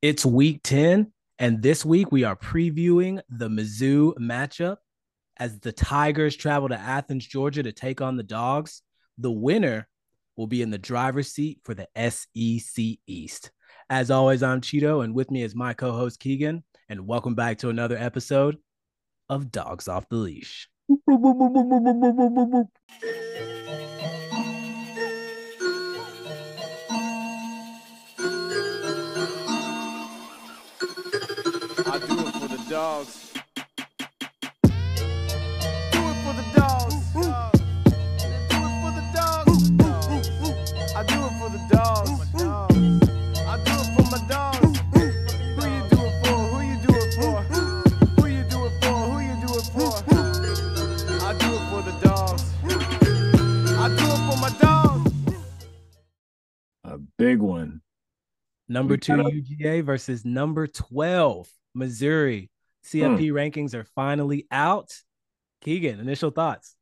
It's week 10, and this week we are previewing the Mizzou matchup as the Tigers travel to Athens, Georgia to take on the Dogs. The winner will be in the driver's seat for the SEC East. As always, I'm Cheeto, and with me is my co host Keegan, and welcome back to another episode of Dawgs Off the Leash. do it for the dogs. Do it for the dogs. Do it for the dogs. I do it for the dogs. I do it for my dogs. Who you do it for? Who you do it for? Who you do it for? Who you do it for? I do it for the dogs. I do it for my dogs. A big one. Number two UGA versus number 12 Missouri. CFP rankings are finally out. Keegan, initial thoughts.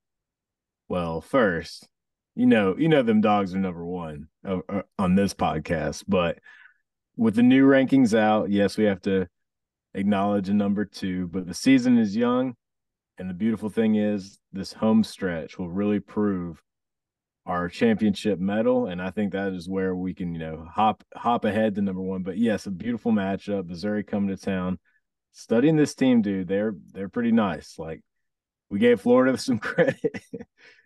Well, first, you know, you know them dogs are number one uh, uh, on this podcast, but with the new rankings out, yes, we have to acknowledge a number two. But the season is young, and the beautiful thing is this home stretch will really prove our championship mettle, and I think that is where we can, you know, hop hop ahead to number one. But yes, a beautiful matchup. Missouri coming to town. Studying this team, dude, they're they're pretty nice. Like we gave Florida some credit,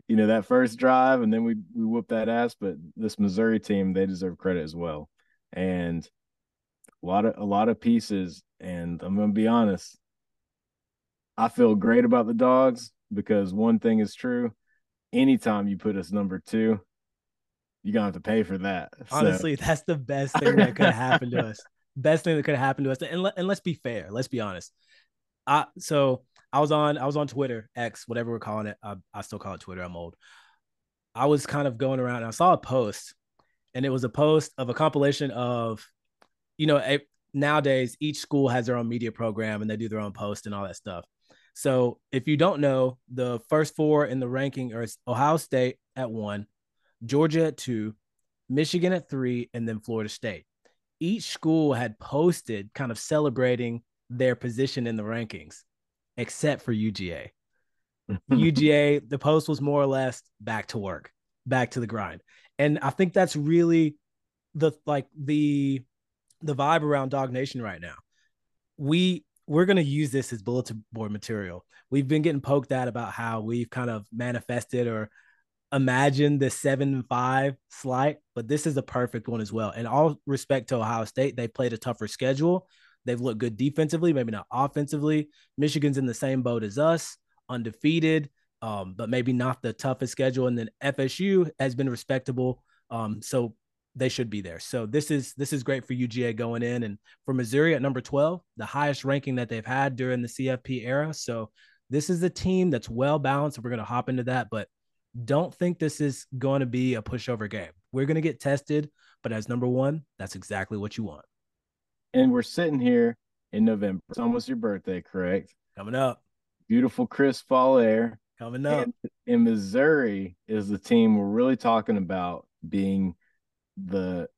you know, that first drive, and then we we whooped that ass. But this Missouri team, they deserve credit as well, and a lot of a lot of pieces. And I'm gonna be honest, I feel great about the dogs because one thing is true: anytime you put us number two, you're gonna have to pay for that. So- Honestly, that's the best thing that could happen to us. Best thing that could have happened to us. And, let, and let's be fair. Let's be honest. I so I was on I was on Twitter, X, whatever we're calling it. I, I still call it Twitter. I'm old. I was kind of going around and I saw a post, and it was a post of a compilation of, you know, a, nowadays each school has their own media program and they do their own post and all that stuff. So if you don't know, the first four in the ranking are Ohio State at one, Georgia at two, Michigan at three, and then Florida State. Each school had posted kind of celebrating their position in the rankings, except for UGA. UGA, the post was more or less back to work, back to the grind. And I think that's really the like the the vibe around Dog Nation right now. We we're gonna use this as bulletin board material. We've been getting poked at about how we've kind of manifested or imagined the seven five slight, but this is a perfect one as well. And all respect to Ohio State, they played a tougher schedule. They've looked good defensively, maybe not offensively. Michigan's in the same boat as us, undefeated, um, but maybe not the toughest schedule. And then FSU has been respectable. Um, so they should be there. So this is this is great for UGA going in and for Missouri at number 12, the highest ranking that they've had during the CFP era. So this is a team that's well balanced. We're going to hop into that, but don't think this is going to be a pushover game. We're going to get tested, but as number 1, that's exactly what you want. and we're sitting here in November. It's almost your birthday, correct? Coming up, Beautiful crisp fall air. coming up. And, and Missouri is the team we're really talking about being the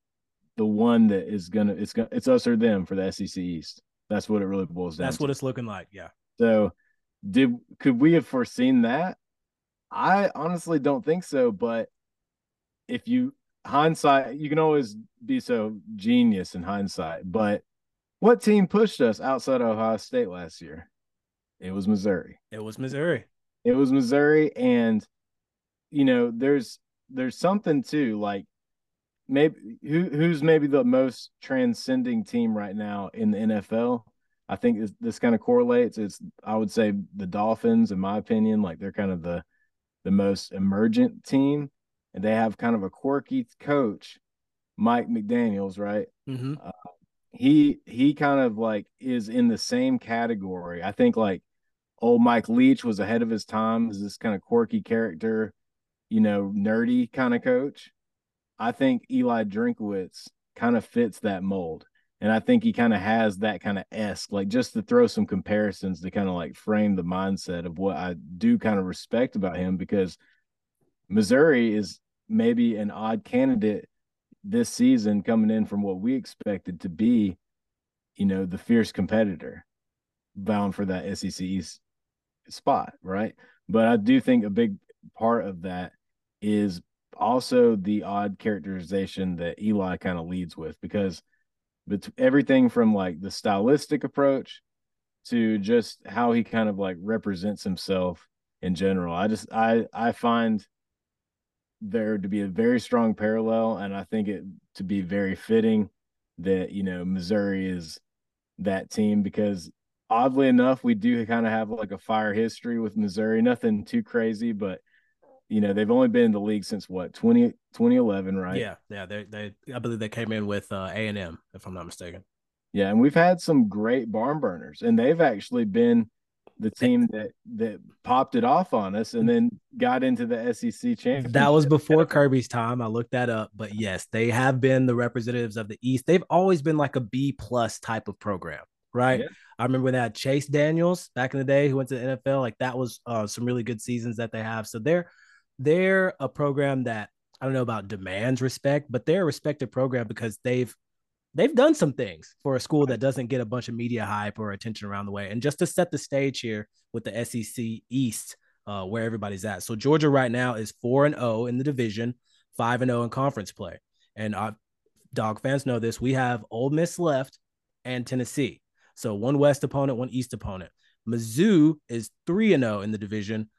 the one that is gonna it's gonna it's us or them for the SEC East. That's what it really boils down. That's to. what it's looking like. Yeah. So, did could we have foreseen that? I honestly don't think so. But if you hindsight, you can always be so genius in hindsight. But what team pushed us outside Ohio State last year? It was Missouri. It was Missouri. It was Missouri, and you know, there's there's something too. Like maybe who who's maybe the most transcending team right now in the NFL. I think this, this kind of correlates. It's I would say the Dolphins, in my opinion, like they're kind of the the most emergent team, and they have kind of a quirky coach, Mike McDaniel's, right? Mm-hmm. he he kind of like is in the same category. I think like old Mike Leach was ahead of his time as this kind of quirky character, you know, nerdy kind of coach. I think Eli Drinkwitz kind of fits that mold. And I think he kind of has that kind of esque, like just to throw some comparisons to kind of like frame the mindset of what I do kind of respect about him because Missouri is maybe an odd candidate this season coming in from what we expected to be you know, the fierce competitor bound for that SEC spot, right? But I do think a big part of that is also the odd characterization that Eli kind of leads with because but everything from like the stylistic approach to just how he kind of like represents himself in general. I just I I find there to be a very strong parallel and I think it to be very fitting that you know Missouri is that team because oddly enough we do kind of have like a fire history with Missouri nothing too crazy but you know they've only been in the league since what 20, 2011 right yeah yeah they they I believe they came in with uh, A&M if I'm not mistaken yeah and we've had some great barn burners and they've actually been the team that that popped it off on us and then got into the SEC championship. That was before Kirby's time. I looked that up, but yes, they have been the representatives of the East. They've always been like a B plus type of program, right? Yeah. I remember when they had Chase Daniels back in the day who went to the NFL. Like that was uh, some really good seasons that they have. So they're they're a program that I don't know about demands respect, but they're a respected program because they've they've done some things for a school that doesn't get a bunch of media hype or attention around the way. And just to set the stage here with the SEC East, uh, where everybody's at. So Georgia right now is four and zero oh in the division, five and zero oh in conference play. And dog fans know this. We have Ole Miss left and Tennessee. So one West opponent, one East opponent. Mizzou is three and zero oh in the division,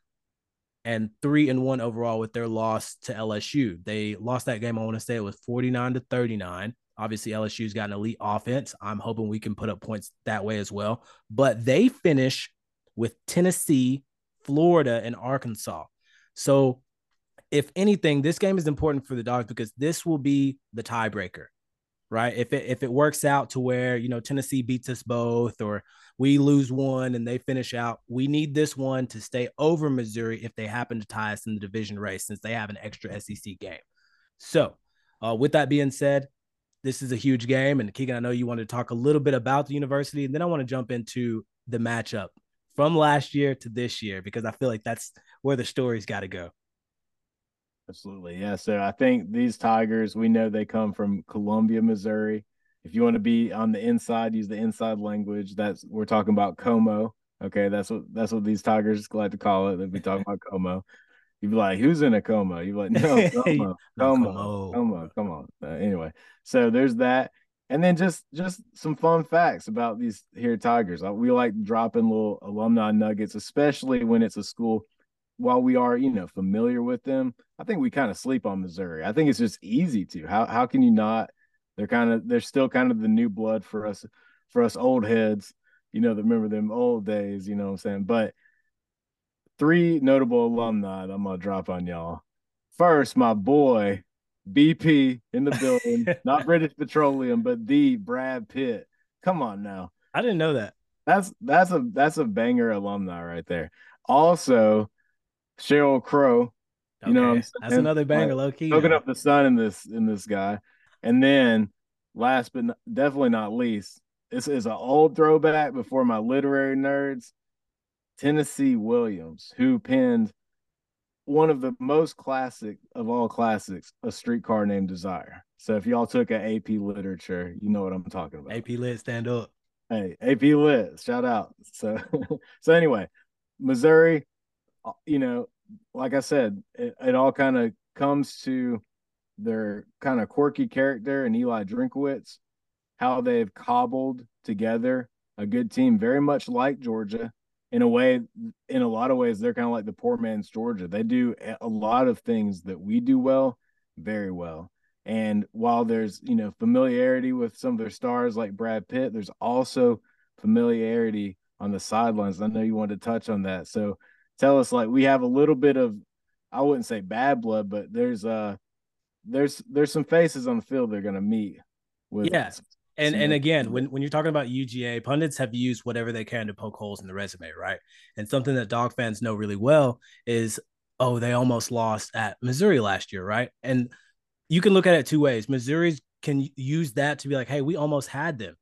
and three and one overall with their loss to LSU. They lost that game. I want to say it was forty nine to thirty nine. Obviously, LSU's got an elite offense. I'm hoping we can put up points that way as well. But they finish with Tennessee, Florida, and Arkansas. So, if anything, this game is important for the Dogs because this will be the tiebreaker, right? If it if it works out to where you know Tennessee beats us both, or we lose one and they finish out, we need this one to stay over Missouri if they happen to tie us in the division race, since they have an extra SEC game. So, uh, with that being said, this is a huge game. And Keegan, I know you wanted to talk a little bit about the university, and then I want to jump into the matchup from last year to this year because I feel like that's where the story's got to go. Absolutely. Yeah. So I think these Tigers, we know they come from Columbia, Missouri. If you want to be on the inside, use the inside language. That's we're talking about CoMo. Okay, that's what that's what these Tigers like to call it. They'll be talking about CoMo. You'd be like, "Who's in a coma?" You'd be like, "No, coma, coma, coma, come on." Uh, anyway, so there's that, and then just just some fun facts about these here Tigers. Uh, we like dropping little alumni nuggets, especially when it's a school. While we are, you know, familiar with them, I think we kind of sleep on Missouri. I think it's just easy to. How how can you not? They're kind of they're still kind of the new blood for us for us old heads, you know, that remember them old days. You know what I'm saying? But three notable alumni that I'm gonna drop on y'all. First, my boy BP in the building, not British Petroleum, but the Brad Pitt. Come on now. I didn't know that. That's that's a that's a banger alumni right there. Also, Sheryl Crow. You okay. know, that's another banger, like, low key. Soaking up the sun in this in this guy, and then last but not, definitely not least, this is an old throwback before my literary nerds. Tennessee Williams, who penned one of the most classic of all classics, A Streetcar Named Desire. So if y'all took an AP literature, you know what I'm talking about. AP Lit, stand up. Hey, AP Lit, shout out. So, so anyway, Missouri, you know, like I said, it, it all kind of comes to their kind of quirky character and Eli Drinkwitz, how they've cobbled together a good team, very much like Georgia, in a way, in a lot of ways, they're kind of like the poor man's Georgia. They do a lot of things that we do well, very well. And while there's, you know, familiarity with some of their stars like Brad Pitt, there's also familiarity on the sidelines. I know you wanted to touch on that. So tell us, like, we have a little bit of, I wouldn't say bad blood, but there's uh there's there's some faces on the field they're gonna meet with yeah. And and again, when, when you're talking about UGA, pundits have used whatever they can to poke holes in the resume, right? And something that dog fans know really well is, oh, they almost lost at Missouri last year, right? And you can look at it two ways. Missouri can use that to be like, hey, we almost had them.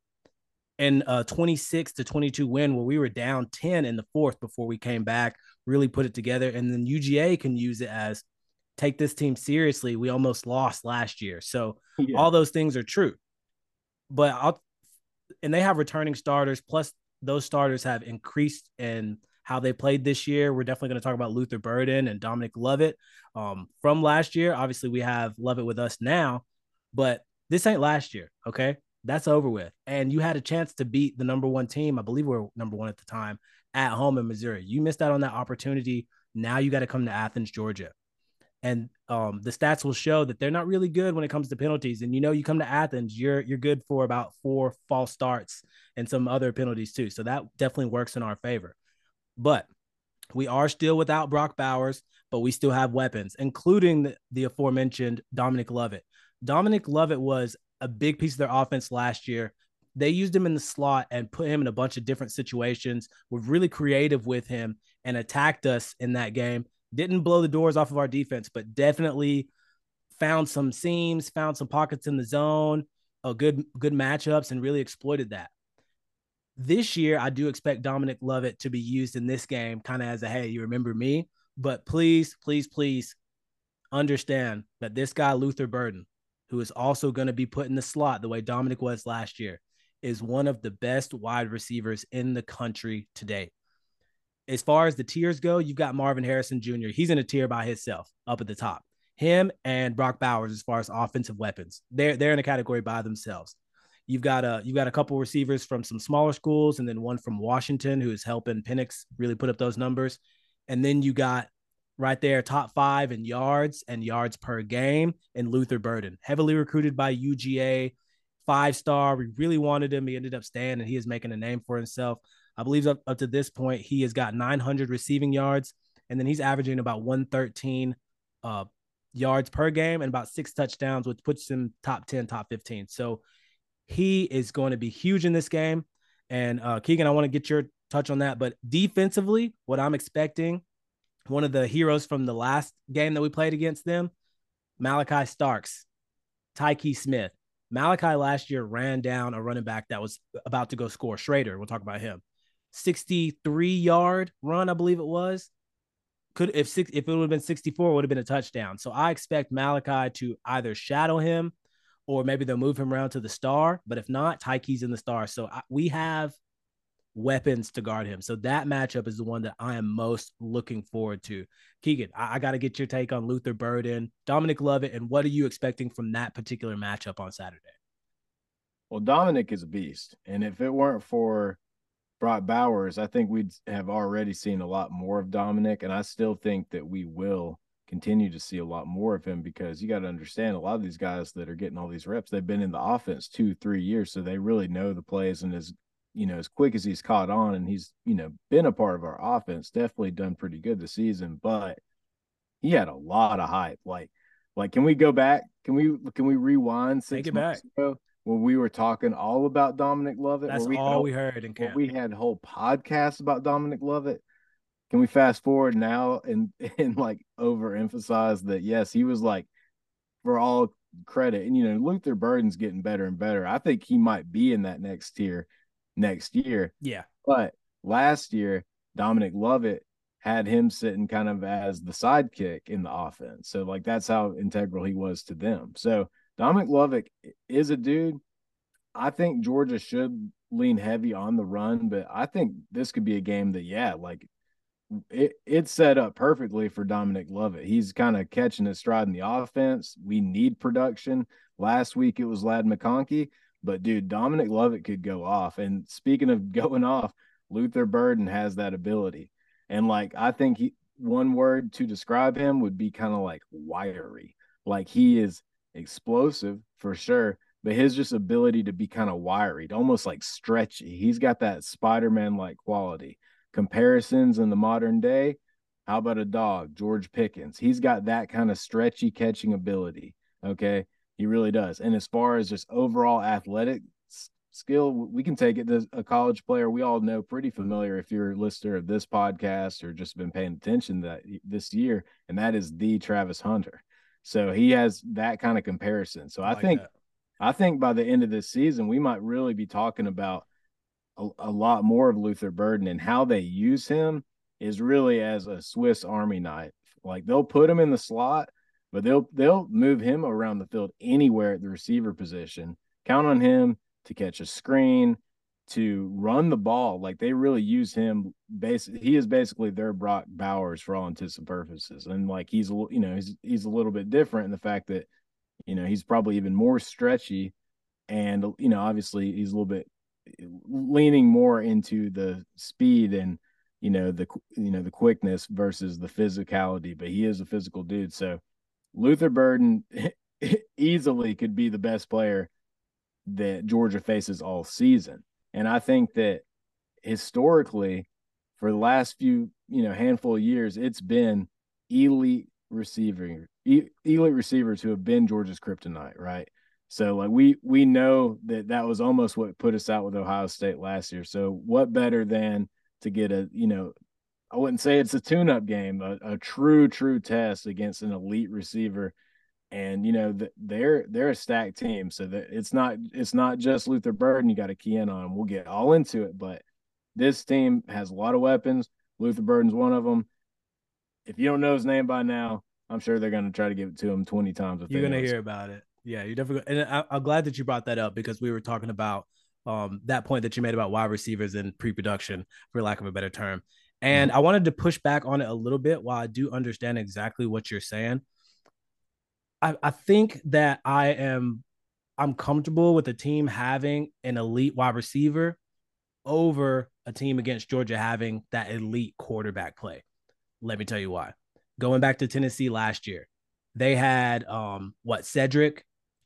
And a 26 to 22 win where we were down 10 in the fourth before we came back, really put it together. And then UGA can use it as take this team seriously. We almost lost last year. So yeah. all those things are true but I'll and they have returning starters. Plus, those starters have increased in how they played this year. We're definitely going to talk about Luther Burden and Dominic Lovett um, from last year. Obviously, we have Lovett with us now, but this ain't last year. Okay. That's over with. And you had a chance to beat the number one team. I believe we are number one at the time at home in Missouri. You missed out on that opportunity. Now you got to come to Athens, Georgia. And um, the stats will show that they're not really good when it comes to penalties. And you know, you come to Athens, you're you're good for about four false starts and some other penalties too. So that definitely works in our favor. But we are still without Brock Bowers, but we still have weapons, including the, the aforementioned Dominic Lovett. Dominic Lovett was a big piece of their offense last year. They used him in the slot and put him in a bunch of different situations, were really creative with him and attacked us in that game. Didn't blow the doors off of our defense, but definitely found some seams, found some pockets in the zone, a good good matchups, and really exploited that. This year, I do expect Dominic Lovett to be used in this game, kind of as a hey, you remember me. But please, please, please understand that this guy, Luther Burden, who is also going to be put in the slot the way Dominic was last year, is one of the best wide receivers in the country today. As far as the tiers go, you've got Marvin Harrison Jr. He's in a tier by himself up at the top. Him and Brock Bowers, as far as offensive weapons, they're they're in a category by themselves. You've got a you've got a couple receivers from some smaller schools, and then one from Washington who is helping Penix really put up those numbers. And then you got right there, top five in yards and yards per game, and Luther Burden, heavily recruited by UGA, five star. We really wanted him. He ended up staying, and he is making a name for himself. I believe up, up to this point, he has got 900 receiving yards, and then he's averaging about 113 uh, yards per game and about six touchdowns, which puts him top 10, top 15. So he is going to be huge in this game. And uh, Keegan, I want to get your touch on that. But defensively, what I'm expecting, one of the heroes from the last game that we played against them, Malachi Starks, Tykee Smith. Malachi last year ran down a running back that was about to go score. Schrader, we'll talk about him. 63 yard run, I believe it was. Could if six if it would have been 64, it would have been a touchdown. So I expect Malachi to either shadow him or maybe they'll move him around to the star. But if not, Tykee's in the star. So I, we have weapons to guard him. So that matchup is the one that I am most looking forward to. Keegan, I, I got to get your take on Luther Burden, Dominic Lovett, and what are you expecting from that particular matchup on Saturday? Well, Dominic is a beast. And if it weren't for Brock Bowers, I think we'd have already seen a lot more of Dominic. And I still think that we will continue to see a lot more of him because you got to understand a lot of these guys that are getting all these reps, they've been in the offense two, three years, so they really know the plays. And as you know, as quick as he's caught on, and he's you know been a part of our offense, definitely done pretty good this season. But he had a lot of hype. Like, like can we go back? Can we can we rewind six Take it months back. ago when we were talking all about Dominic Lovett? That's we all had, we heard in camp. we had whole podcasts about Dominic Lovett can we fast forward now and and like overemphasize that yes he was like for all credit and you know luther burden's getting better and better i think he might be in that next tier next year yeah. but last year dominic lovett had him sitting kind of as the sidekick in the offense so like that's how integral he was to them so dominic lovett is a dude i think georgia should lean heavy on the run but i think this could be a game that yeah like it, it's set up perfectly for Dominic Lovett. He's kind of catching his stride in the offense. We need production. Last week it was Ladd McConkey, but dude, Dominic Lovett could go off. And speaking of going off, Luther Burden has that ability. And like I think he one word to describe him would be kind of like wiry. Like he is explosive for sure, but his just ability to be kind of wiry, almost like stretchy. He's got that Spider-Man like quality comparisons in the modern day, how about a dog, George Pickens? He's got that kind of stretchy catching ability. Okay. He really does. And as far as just overall athletic skill, we can take it to a college player we all know pretty mm-hmm. familiar if you're a listener of this podcast or just been paying attention that this year, and that is the Travis Hunter. So he has that kind of comparison. So I, like think that. I think by the end of this season, we might really be talking about a, a lot more of Luther Burden and how they use him is really as a Swiss Army knife. Like they'll put him in the slot, but they'll they'll move him around the field anywhere at the receiver position. Count on him to catch a screen, to run the ball. Like they really use him. Basically, he is basically their Brock Bowers for all intents and purposes. And like he's a you know he's he's a little bit different in the fact that you know he's probably even more stretchy, and you know obviously he's a little bit leaning more into the speed and you know the you know the quickness versus the physicality. But he is a physical dude, so Luther Burden easily could be the best player that Georgia faces all season. And I think that historically, for the last few, you know, handful of years, it's been elite receiving elite receivers who have been Georgia's kryptonite, right? So like we we know that that was almost what put us out with Ohio State last year. So what better than to get a you know I wouldn't say it's a tune-up game, a, a true true test against an elite receiver. And you know they're they're a stacked team so that it's not it's not just luther burden you got to key in on we'll get all into it but this team has a lot of weapons. Luther burden's one of them if you don't know his name by now i'm sure they're going to try to give it to him 20 times you're going to hear about it. Yeah you're definitely and I, i'm glad that you brought that up because we were talking about um, that point that you made about wide receivers in pre-production for lack of a better term and mm-hmm. i wanted to push back on it a little bit while i do understand exactly what you're saying I, I think that I am I'm comfortable with a team having an elite wide receiver over a team against Georgia having that elite quarterback play. Let me tell you why. Going back to Tennessee last year, they had um what Cedric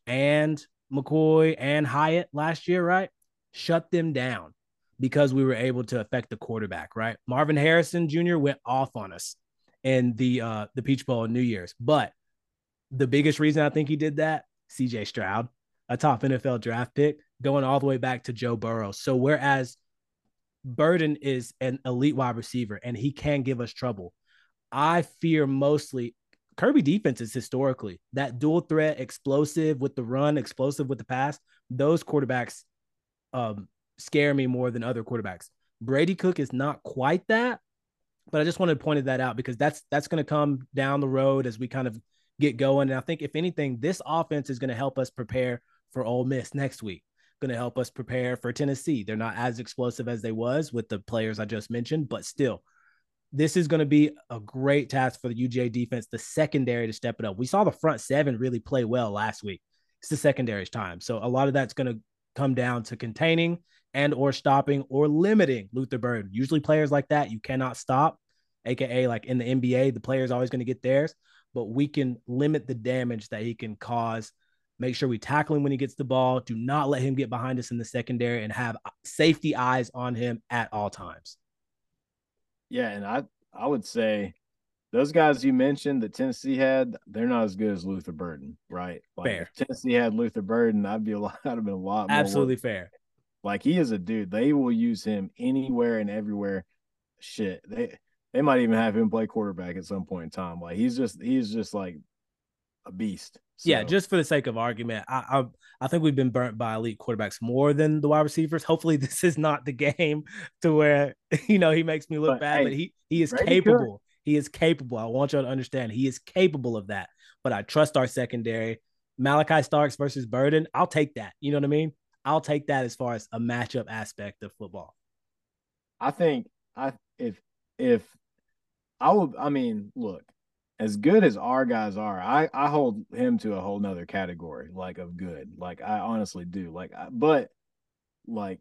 and McCoy and Hyatt last year, right? Shut them down because we were able to affect the quarterback, right? Marvin Harrison Jr. went off on us in the uh the Peach Bowl New Year's, but the biggest reason I think he did that, CJ Stroud, a top NFL draft pick, going all the way back to Joe Burrow. So whereas Burden is an elite wide receiver and he can give us trouble, I fear mostly Kirby defenses historically that dual threat, explosive with the run, explosive with the pass. Those quarterbacks um, scare me more than other quarterbacks. Brady Cook is not quite that, but I just wanted to point that out because that's that's going to come down the road as we kind of get going. And I think if anything, this offense is going to help us prepare for Ole Miss next week. Going to help us prepare for Tennessee. They're not as explosive as they was with the players I just mentioned, but still, this is going to be a great task for the UGA defense, the secondary to step it up. We saw the front seven really play well last week. It's the secondary's time. So a lot of that's going to come down to containing and or stopping or limiting Luther Bird. Usually players like that you cannot stop, aka like in the NBA, the player is always going to get theirs but we can limit the damage that he can cause. Make sure we tackle him when he gets the ball. Do not let him get behind us in the secondary and have safety eyes on him at all times. Yeah, and I I would say those guys you mentioned that Tennessee had, they're not as good as Luther Burden, right? Like fair. Tennessee had Luther Burden, I'd be a lot, I'd have been a lot. More. Absolutely fair. Like he is a dude. They will use him anywhere and everywhere. Shit, they they might even have him play quarterback at some point in time. Like he's just he's just like a beast. So. Yeah, just for the sake of argument, I, I, I think we've been burnt by elite quarterbacks more than the wide receivers. Hopefully, this is not the game to where you know he makes me look but, bad, hey, but he he is capable. He is capable. I want y'all to understand he is capable of that. But I trust our secondary. Malachi Starks versus Burden, I'll take that. You know what I mean? I'll take that as far as a matchup aspect of football. I think I if if I would. I mean, look, as good as our guys are, I I hold him to a whole nother category, like of good. Like I honestly do. Like, I, but like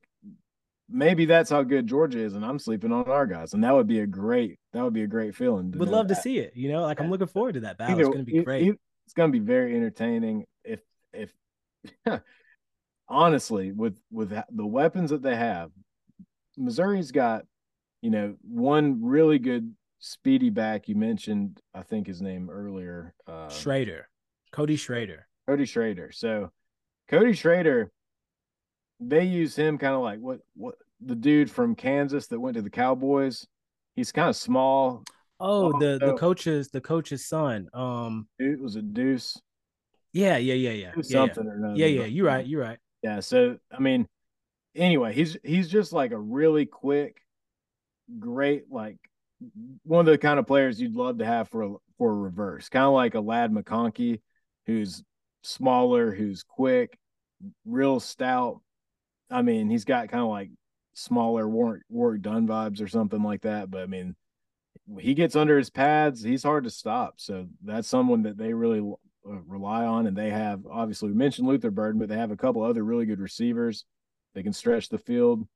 maybe that's how good Georgia is, and I'm sleeping on our guys, and that would be a great that would be a great feeling. Would love that. to see it. You know, like I'm looking forward to that battle. Either, it's going to be great. it's going to be very entertaining. If if honestly, with with the weapons that they have, Missouri's got you know one really good speedy back you mentioned i think his name earlier uh schrader. Cody schrader. Cody schrader. So cody schrader they use him kind of like what what the dude from kansas that went to the cowboys. He's kind of small. Oh the the coach's the coach's son um it was a deuce? Yeah yeah yeah yeah, yeah something yeah. or another. yeah yeah you're right you're right yeah so i mean anyway he's he's just like a really quick great like one of the kind of players you'd love to have for a, for a reverse, kind of like a Ladd McConkey, who's smaller, who's quick, real stout, I mean, he's got kind of like smaller Warrick, Warrick Dunn vibes or something like that. But I mean, he gets under his pads, he's hard to stop. So that's someone that they really uh, rely on. And they have obviously we mentioned Luther Burden, but they have a couple other really good receivers. They can stretch the field.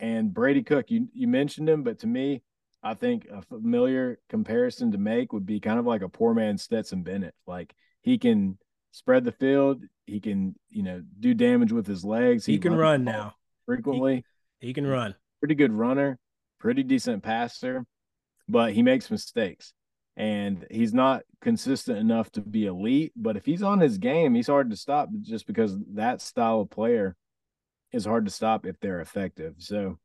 And Brady Cook, you you mentioned him, but to me, I think a familiar comparison to make would be kind of like a poor man Stetson Bennett. Like he can spread the field, he can you know do damage with his legs. He, he can run now frequently. He, he can run. Pretty good runner, pretty decent passer, but he makes mistakes and he's not consistent enough to be elite. But if he's on his game, he's hard to stop just because that style of player is hard to stop if they're effective. So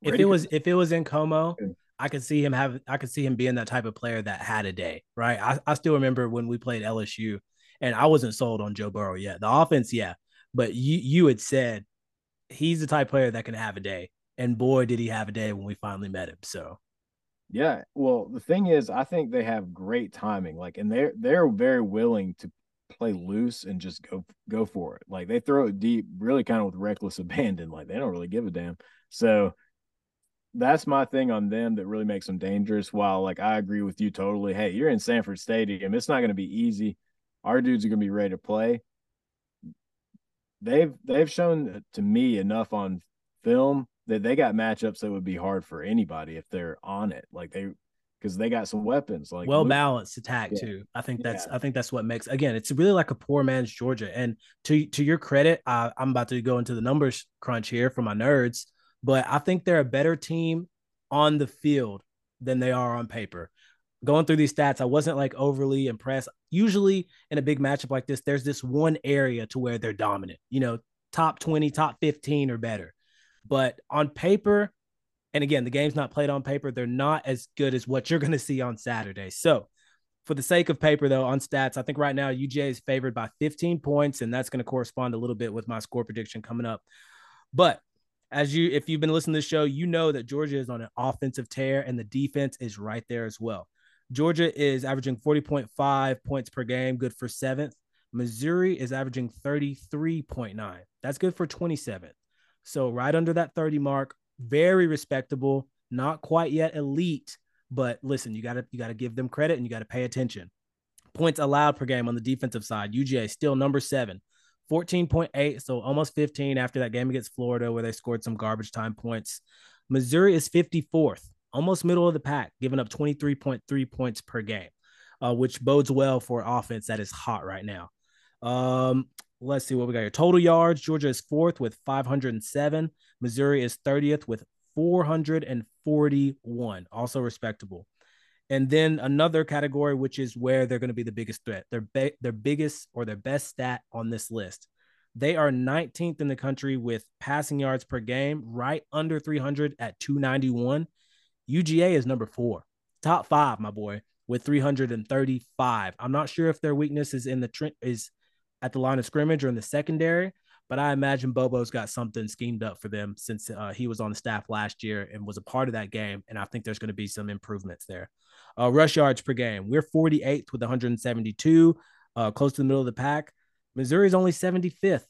if it was if it was in CoMo, I could see him have I could see him being that type of player that had a day, right? I, I still remember when we played LSU and I wasn't sold on Joe Burrow yet. The offense, yeah. But you you had said he's the type player that can have a day. And boy, did he have a day when we finally met him. So yeah. Well, the thing is, I think they have great timing. Like, and they're they're very willing to play loose and just go go for it. Like they throw it deep, really kind of with reckless abandon. Like they don't really give a damn. So that's my thing on them that really makes them dangerous. While like I agree with you totally. Hey, you're in Sanford Stadium. It's not going to be easy. Our dudes are going to be ready to play. They've they've shown uh, to me enough on film that they got matchups that would be hard for anybody if they're on it. Like they because they got some weapons like well balanced attack yeah. too. I think that's yeah. I think that's what makes again it's really like a poor man's Georgia. And to to your credit, uh, I'm about to go into the numbers crunch here for my nerds, but I think they're a better team on the field than they are on paper. Going through these stats, I wasn't like overly impressed. Usually in a big matchup like this, there's this one area to where they're dominant. You know, top 20, top 15 or better. But on paper, and again, the game's not played on paper, they're not as good as what you're going to see on Saturday. So, for the sake of paper, though, on stats, I think right now UGA is favored by 15 points, and that's going to correspond a little bit with my score prediction coming up. But as you, if you've been listening to the show, you know that Georgia is on an offensive tear, and the defense is right there as well. Georgia is averaging 40.5 points per game, good for seventh. Missouri is averaging 33.9. That's good for 27th. So right under that 30 mark, very respectable, not quite yet elite, but listen, you got to you got to give them credit and you got to pay attention. Points allowed per game on the defensive side, UGA still number 7. 14.8, so almost 15 after that game against Florida where they scored some garbage time points. Missouri is 54th, almost middle of the pack, giving up 23.3 points per game, uh, which bodes well for offense that is hot right now. Um, let's see what we got here. Total yards, Georgia is fourth with 507. Missouri is 30th with 441, also respectable. And then another category, which is where they're going to be the biggest threat. Their, their biggest or their best stat on this list. They are 19th in the country with passing yards per game, right under 300 at 291. UGA is number four, top five, my boy, with 335. I'm not sure if their weakness is in the trend is at the line of scrimmage or in the secondary. But I imagine Bobo's got something schemed up for them since uh, he was on the staff last year and was a part of that game. And I think there's going to be some improvements there. Uh, rush yards per game, we're 48th with 172, uh, close to the middle of the pack. Missouri's only 75th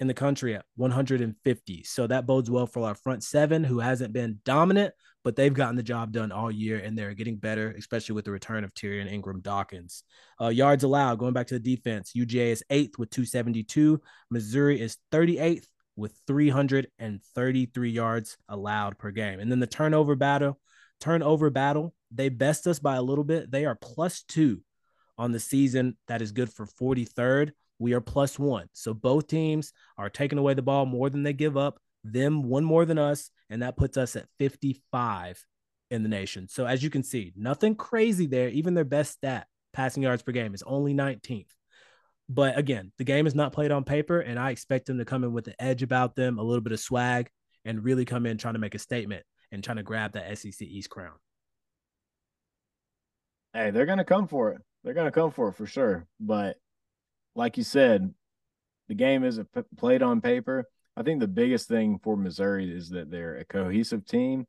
in the country at 150. So that bodes well for our front seven, who hasn't been dominant, but they've gotten the job done all year and they're getting better, especially with the return of Tyrion Ingram Dawkins. Uh, yards allowed, going back to the defense, UGA is eighth with 272. Missouri is 38th with 333 yards allowed per game. And then the turnover battle, turnover battle, they best us by a little bit. They are plus two on the season. That is good for 43rd. We are plus one. So both teams are taking away the ball more than they give up, them one more than us. And that puts us at 55 in the nation. So as you can see, nothing crazy there. Even their best stat, passing yards per game, is only 19th. But again, the game is not played on paper, and I expect them to come in with an edge about them, a little bit of swag, and really come in trying to make a statement and trying to grab that SEC East crown. Hey, they're gonna come for it. They're gonna come for it for sure. But like you said, the game isn't p- played on paper. I think the biggest thing for Missouri is that they're a cohesive team,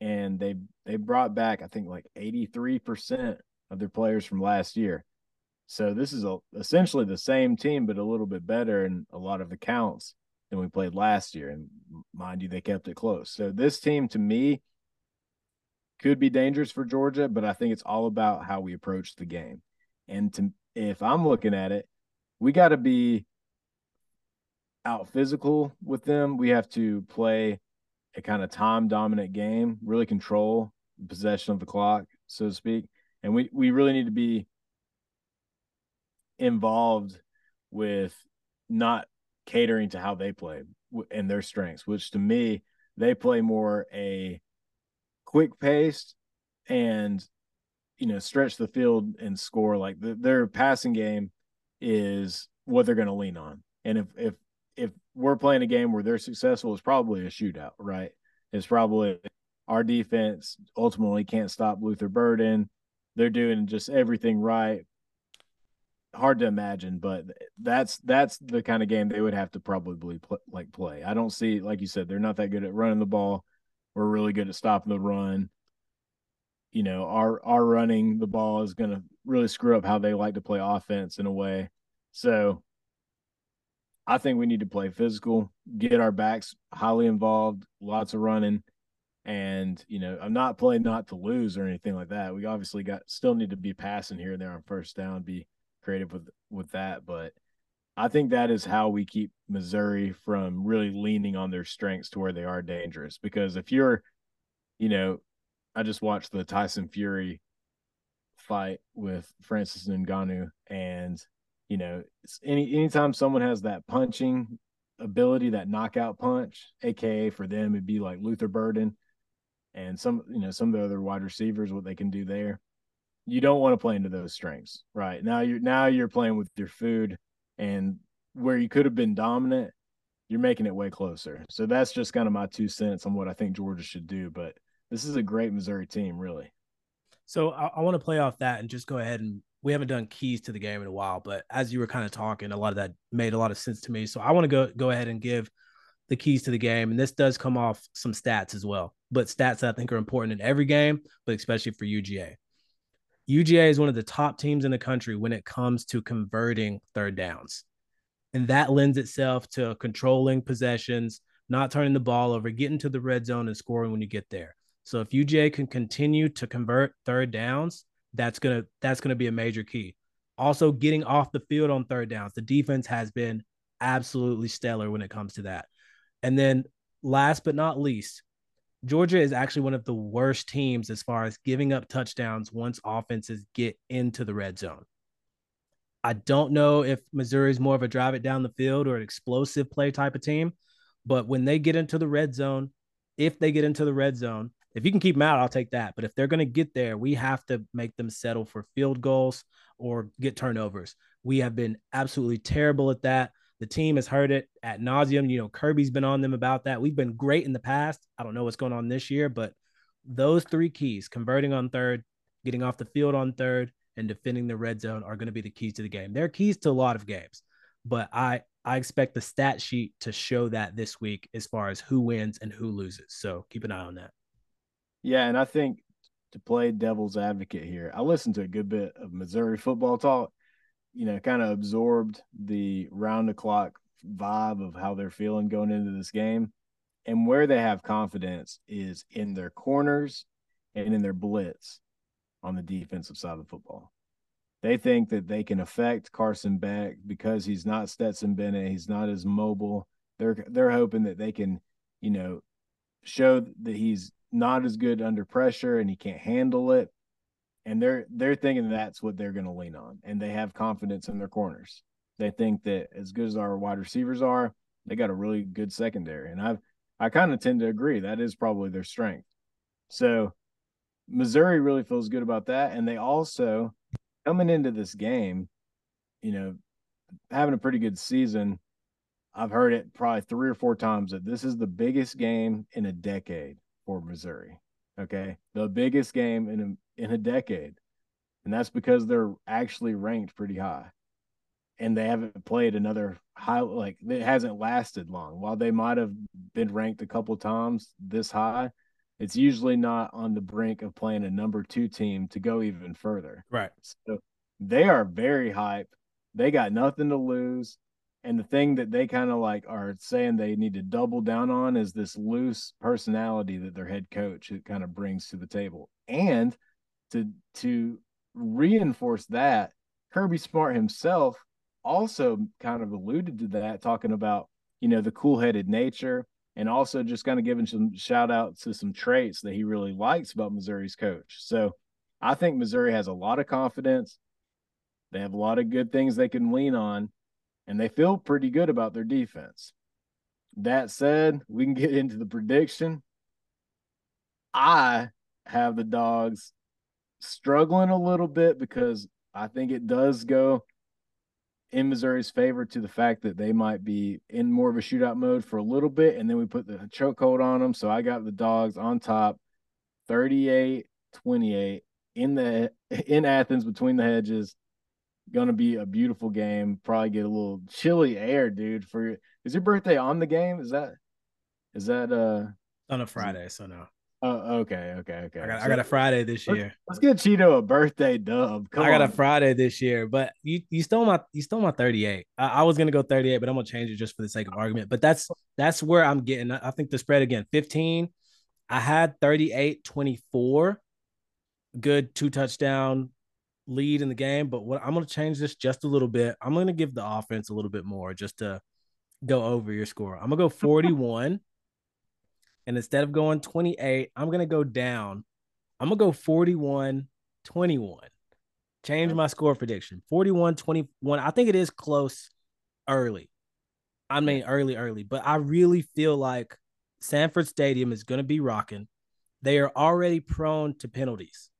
and they they brought back I think like eighty three percent of their players from last year. So this is a, essentially the same team, but a little bit better in a lot of accounts. than we played last year. And mind you, they kept it close. So this team to me could be dangerous for Georgia, but I think it's all about how we approach the game. And to if I'm looking at it, we got to be out physical with them. We have to play a kind of time dominant game, really control possession of the clock, so to speak. And we, we really need to be involved with not catering to how they play and their strengths, which to me, they play more a quick paced and you know stretch the field and score like the, their passing game is what they're going to lean on. And if if if we're playing a game where they're successful it's probably a shootout right? It's probably our defense ultimately can't stop luther burden. They're doing just everything right. Hard to imagine but that's that's the kind of game they would have to probably play, like play. I don't see like you said they're not that good at running the ball. We're really good at stopping the run. You know our our running the ball is going to really screw up how they like to play offense in a way. So i think we need to play physical get our backs highly involved lots of running and you know i'm not playing not to lose or anything like that. We obviously got still need to be passing here and there on first down be creative with with that but i think that is how we keep missouri from really leaning on their strengths to where they are dangerous. Because if you're you know I just watched the Tyson Fury fight with Francis Ngannou, and you know, any anytime someone has that punching ability, that knockout punch, aka for them it'd be like Luther Burden and some you know some of the other wide receivers, what they can do there. You don't want to play into those strengths, right? Now you're now you're playing with your food, and where you could have been dominant, you're making it way closer. So that's just kind of my two cents on what I think Georgia should do, but this is a great Missouri team, really. So I, I want to play off that and just go ahead and we haven't done keys to the game in a while, but as you were kind of talking, a lot of that made a lot of sense to me. So I want to go go ahead and give the keys to the game, and this does come off some stats as well, but stats that I think are important in every game, but especially for UGA. UGA is one of the top teams in the country when it comes to converting third downs. And that lends itself to controlling possessions, not turning the ball over, getting to the red zone and scoring when you get there. So if UGA can continue to convert third downs, that's gonna that's gonna be a major key. Also, getting off the field on third downs. The defense has been absolutely stellar when it comes to that. And then last but not least, Georgia is actually one of the worst teams as far as giving up touchdowns once offenses get into the red zone. I don't know if Missouri is more of a drive it down the field or an explosive play type of team, but when they get into the red zone, if they get into the red zone, if you can keep them out, I'll take that. But if they're going to get there, we have to make them settle for field goals or get turnovers. We have been absolutely terrible at that. The team has heard it at nauseum. You know, Kirby's been on them about that. We've been great in the past. I don't know what's going on this year, but those three keys converting on third, getting off the field on third, and defending the red zone are going to be the keys to the game. They're keys to a lot of games, but I I expect the stat sheet to show that this week as far as who wins and who loses. So keep an eye on that. Yeah, and I think to play devil's advocate here, I listened to a good bit of Missouri football talk, you know, kind of absorbed the round the clock vibe of how they're feeling going into this game. And where they have confidence is in their corners and in their blitz on the defensive side of the football. They think that they can affect Carson Beck because he's not Stetson Bennett, he's not as mobile. They're they're hoping that they can, you know, show that he's not as good under pressure and he can't handle it. And they're they're thinking that's what they're going to lean on, and they have confidence in their corners. They think that as good as our wide receivers are, they got a really good secondary, and I've I kind of tend to agree that is probably their strength. So Missouri really feels good about that, and they also coming into this game, you know, having a pretty good season. I've heard it probably three or four times that this is the biggest game in a decade for Missouri. Okay, the biggest game in a, in a decade, and that's because they're actually ranked pretty high, and they haven't played another high like it hasn't lasted long. While they might have been ranked a couple times this high, it's usually not on the brink of playing a number two team to go even further. Right. So they are very hype. They got nothing to lose. And the thing that they kind of like are saying they need to double down on is this loose personality that their head coach kind of brings to the table. And to to reinforce that, Kirby Smart himself also kind of alluded to that, talking about, you know, the cool-headed nature and also just kind of giving some shout out to some traits that he really likes about Missouri's coach. So I think Missouri has a lot of confidence. They have a lot of good things they can lean on, and they feel pretty good about their defense. That said, we can get into the prediction. I have the dogs struggling a little bit because I think it does go in Missouri's favor to the fact that they might be in more of a shootout mode for a little bit, and then we put the chokehold on them. So I got the dogs on top, 38 28 in the in Athens between the hedges. Gonna be a beautiful game. Probably get a little chilly air, dude. For is your birthday on the game? Is that is that uh on a Friday? So no. Oh, okay, okay, okay. I got, so, I got a Friday this year. Let's, get Cheeto a birthday dub. Come I got on. a Friday this year, but you you stole my you stole my 38. I, I, was gonna go 38, but I'm gonna change it just for the sake of argument. But that's that's where I'm getting. I think the spread again 15. I had 38 24. Good two touchdown lead in the game, but what I'm gonna change this just a little bit. I'm gonna give the offense a little bit more just to go over your score. I'm gonna go 41. And instead of going 28, I'm going to go down. I'm going to go 41 21. Change my score prediction 41 21. I think it is close early. I mean, early, early, but I really feel like Sanford Stadium is going to be rocking. They are already prone to penalties.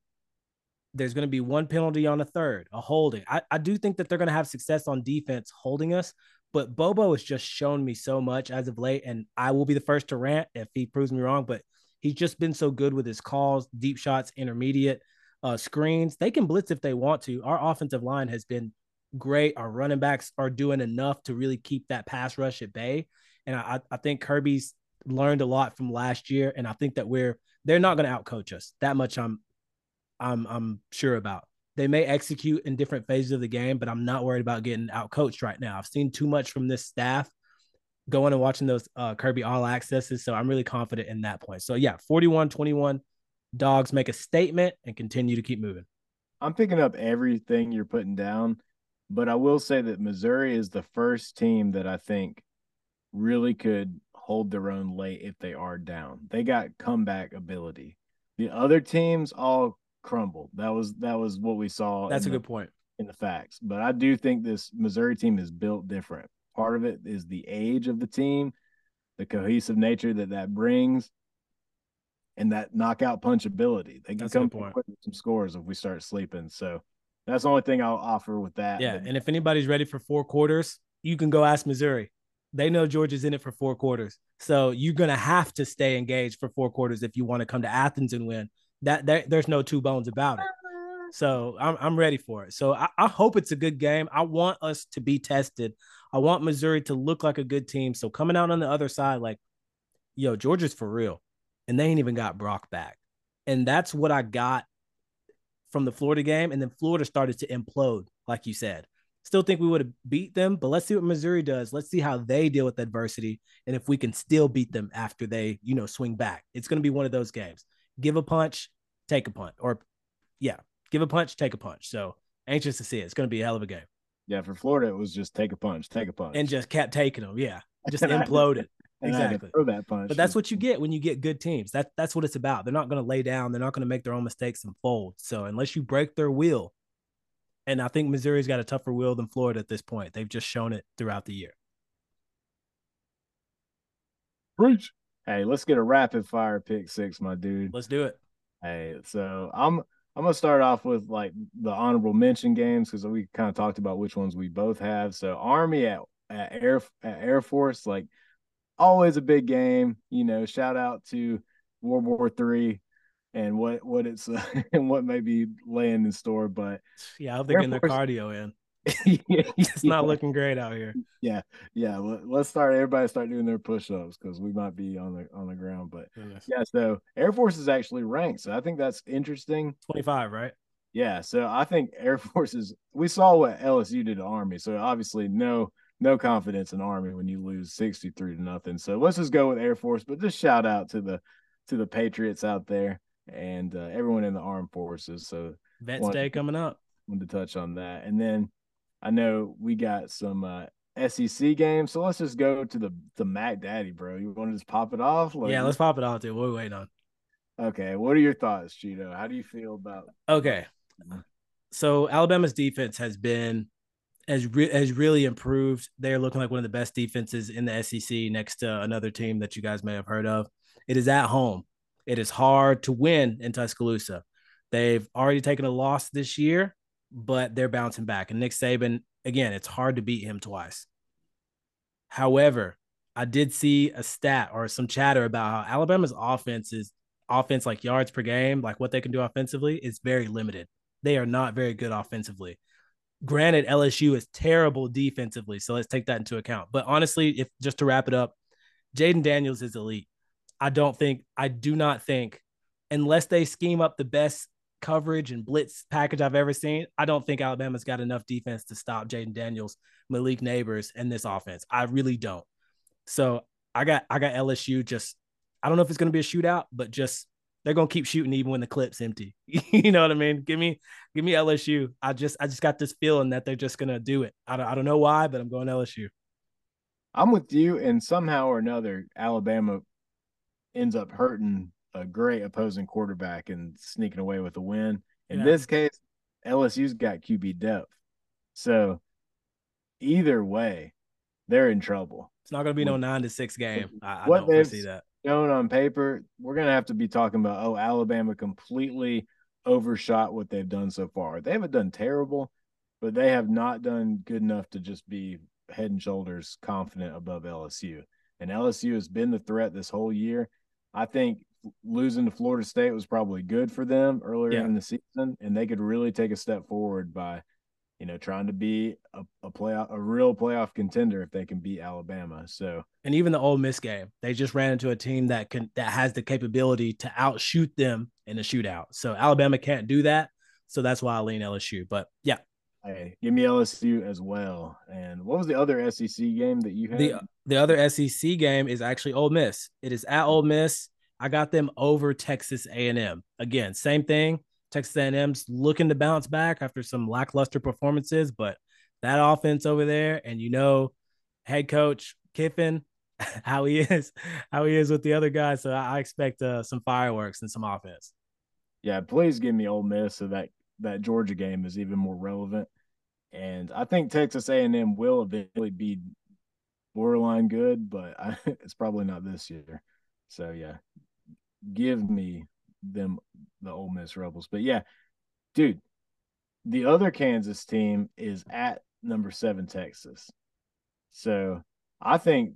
There's going to be one penalty on a third, a holding. I, I do think that they're going to have success on defense holding us, but Bobo has just shown me so much as of late, and I will be the first to rant if he proves me wrong. But he's just been so good with his calls, deep shots, intermediate uh, screens. They can blitz if they want to. Our offensive line has been great. Our running backs are doing enough to really keep that pass rush at bay. And I, I think Kirby's learned a lot from last year, and I think that we're they're not going to outcoach us. That much I'm I'm I'm sure about. They may execute in different phases of the game, but I'm not worried about getting out coached right now. I've seen too much from this staff going and watching those uh, Kirby all accesses. So I'm really confident in that point. So yeah, 41 21 dogs make a statement and continue to keep moving. I'm picking up everything you're putting down, but I will say that Missouri is the first team that I think really could hold their own late if they are down. They got comeback ability. The other teams all crumbled. That was that was what we saw. That's a the, good point in the facts. But I do think this Missouri team is built different. Part of it is the age of the team, the cohesive nature that that brings, and that knockout punch ability. They can that's come with some scores if we start sleeping. So that's the only thing I'll offer with that. Yeah, and if anybody's ready for four quarters, you can go ask Missouri. They know Georgia's in it for four quarters. So you're gonna have to stay engaged for four quarters if you want to come to Athens and win that there, there's no two bones about it. So I'm I'm ready for it. So I, I hope it's a good game. I want us to be tested. I want Missouri to look like a good team. So coming out on the other side, like, yo, Georgia's for real. And they ain't even got Brock back. And that's what I got from the Florida game. And then Florida started to implode, like you said. Still think we would have beat them, but let's see what Missouri does. Let's see how they deal with adversity and if we can still beat them after they, you know, swing back. It's going to be one of those games give a punch, take a punt, or yeah, give a punch, take a punch. So anxious to see it. It's going to be a hell of a game. Yeah, for Florida, it was just take a punch, take a punch, and just kept taking them. Yeah, just imploded. exactly. Throw that punch. But that's what you get when you get good teams. That that's what it's about. They're not going to lay down. They're not going to make their own mistakes and fold. So unless you break their will, and I think Missouri's got a tougher will than Florida at this point. They've just shown it throughout the year. Preach. Hey, let's get a rapid fire pick six, my dude. Let's do it. Hey, so I'm I'm gonna start off with like the honorable mention games because we kind of talked about which ones we both have. So Army at, at Air at Air Force, like always a big game. You know, shout out to World War Three and what what it's uh, and what may be laying in store. But yeah, I hope they're getting their cardio in. It's not looking great out here. Yeah, yeah. Let's start. Everybody start doing their push-ups because we might be on the on the ground. But Goodness. yeah, so Air Force is actually ranked, so I think that's interesting. Twenty-five, right? Yeah. So I think Air Force is. We saw what LSU did to Army, so obviously no no confidence in Army when you lose 63 to nothing. So let's just go with Air Force, but just shout out to the to the Patriots out there and uh, everyone in the armed forces. So Vets Day coming up. Wanted to touch on that. And then I know we got some uh, SEC games, so let's just go to the the Mac Daddy, bro. You want to just pop it off? Like, yeah, let's pop it off, dude. What are we waiting on? Okay, what are your thoughts, Cheeto? How do you feel about? Okay, so Alabama's defense has been has re- has really improved. They're looking like one of the best defenses in the SEC, next to another team that you guys may have heard of. It is at home. It is hard to win in Tuscaloosa. They've already taken a loss this year, but they're bouncing back. And Nick Saban, again, it's hard to beat him twice. However, I did see a stat or some chatter about how Alabama's offense is offense like yards per game, like what they can do offensively, is very limited. They are not very good offensively. Granted, LSU is terrible defensively, so let's take that into account. But honestly, if just to wrap it up, Jayden Daniels is elite. I don't think, I do not think, unless they scheme up the best coverage and blitz package I've ever seen, I don't think Alabama's got enough defense to stop Jayden Daniels, Malik Nabers, and this offense. I really don't. So I got I got LSU just I don't know if it's gonna be a shootout, but just they're gonna keep shooting even when the clip's empty. you know what I mean? Give me give me LSU. I just I just got this feeling that they're just gonna do it. I don't I don't know why, but I'm going LSU. I'm with you, and somehow or another, Alabama ends up hurting a great opposing quarterback and sneaking away with a win. In yeah. this case, LSU's got QB depth. So either way, they're in trouble. It's not going to be no nine to six game. I, what I don't see that. Shown on paper, we're going to have to be talking about oh, Alabama completely overshot what they've done so far. They haven't done terrible, but they have not done good enough to just be head and shoulders confident above LSU. And LSU has been the threat this whole year. I think losing to Florida State was probably good for them earlier yeah. in the season, and they could really take a step forward by, you know, trying to be a, a playoff, a real playoff contender if they can beat Alabama. So, and even the Ole Miss game, they just ran into a team that can that has the capability to outshoot them in a shootout. So Alabama can't do that. So that's why I lean LSU. But yeah. Hey, give me LSU as well. And what was the other SEC game that you had? The the other SEC game is actually Ole Miss. It is at Ole Miss. I got them over Texas A&M. Again, same thing. Texas A&M's looking to bounce back after some lackluster performances, but that offense over there, and you know, head coach Kiffin, how he is, how he is with the other guys. So I expect uh, some fireworks and some offense. Yeah, please give me Ole Miss so that that Georgia game is even more relevant. And I think Texas A&M will eventually be borderline good, but I, it's probably not this year. So yeah, give me them the Ole Miss Rebels. But yeah, dude, the other Kansas team is at number seven Texas. So I think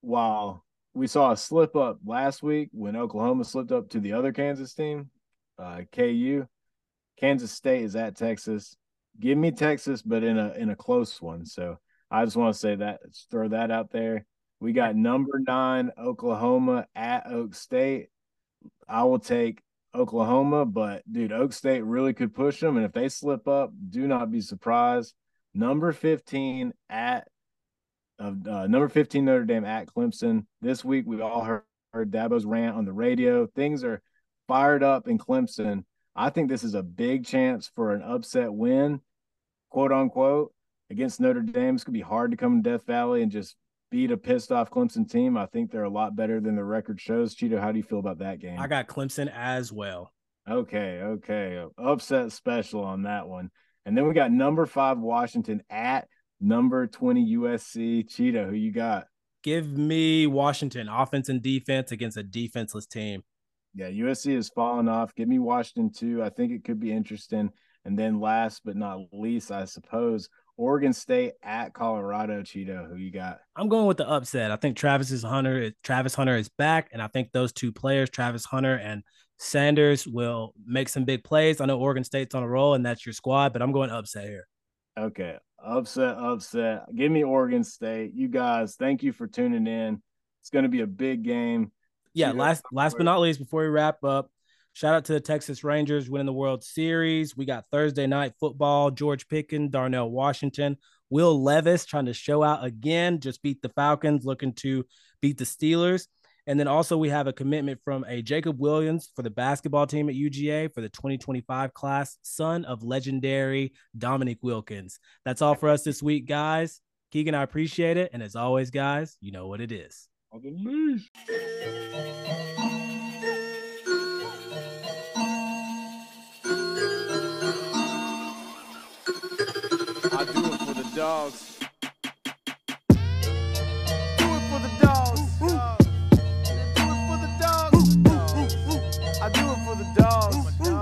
while we saw a slip up last week when Oklahoma slipped up to the other Kansas team, uh, KU, Kansas State is at Texas. Give me Texas, but in a in a close one. So I just want to say that throw that out there. We got number nine Oklahoma at Oak State. I will take Oklahoma, but dude, Oak State really could push them. And if they slip up, do not be surprised. Number 15 at of uh, number 15 Notre Dame at Clemson. This week we all heard, heard Dabo's rant on the radio. Things are fired up in Clemson. I think this is a big chance for an upset win, quote unquote, against Notre Dame. It's gonna be hard to come to Death Valley and just beat a pissed off Clemson team. I think they're a lot better than the record shows. Cheeto, how do you feel about that game? I got Clemson as well. Okay, okay. Upset special on that one. And then we got number five Washington at number 20 USC. Cheeto, who you got? Give me Washington offense and defense against a defenseless team. Yeah, USC has fallen off. Give me Washington too. I think it could be interesting. And then last but not least, I suppose Oregon State at Colorado, Cheeto. Who you got? I'm going with the upset. I think Travis is Hunter, Travis Hunter is back, and I think those two players, Travis Hunter and Sanders, will make some big plays. I know Oregon State's on a roll, and that's your squad, but I'm going upset here. Okay, upset, upset. Give me Oregon State. You guys, thank you for tuning in. It's going to be a big game. Yeah, last last but not least, before we wrap up, Shout out to the Texas Rangers winning the World Series. We got Thursday night football. George Pickens, Darnell Washington Will Levis trying to show out again, just beat the Falcons, looking to beat the Steelers. And then also we have a commitment from a Jacob Wilkins for the basketball team at UGA for the 2025 class, son of legendary Dominique Wilkins. That's all for us this week, guys. Keegan, I appreciate it. And as always, guys, you know what it is. dogs. Do it for the dogs. Do it for the dogs. I do it for the dogs.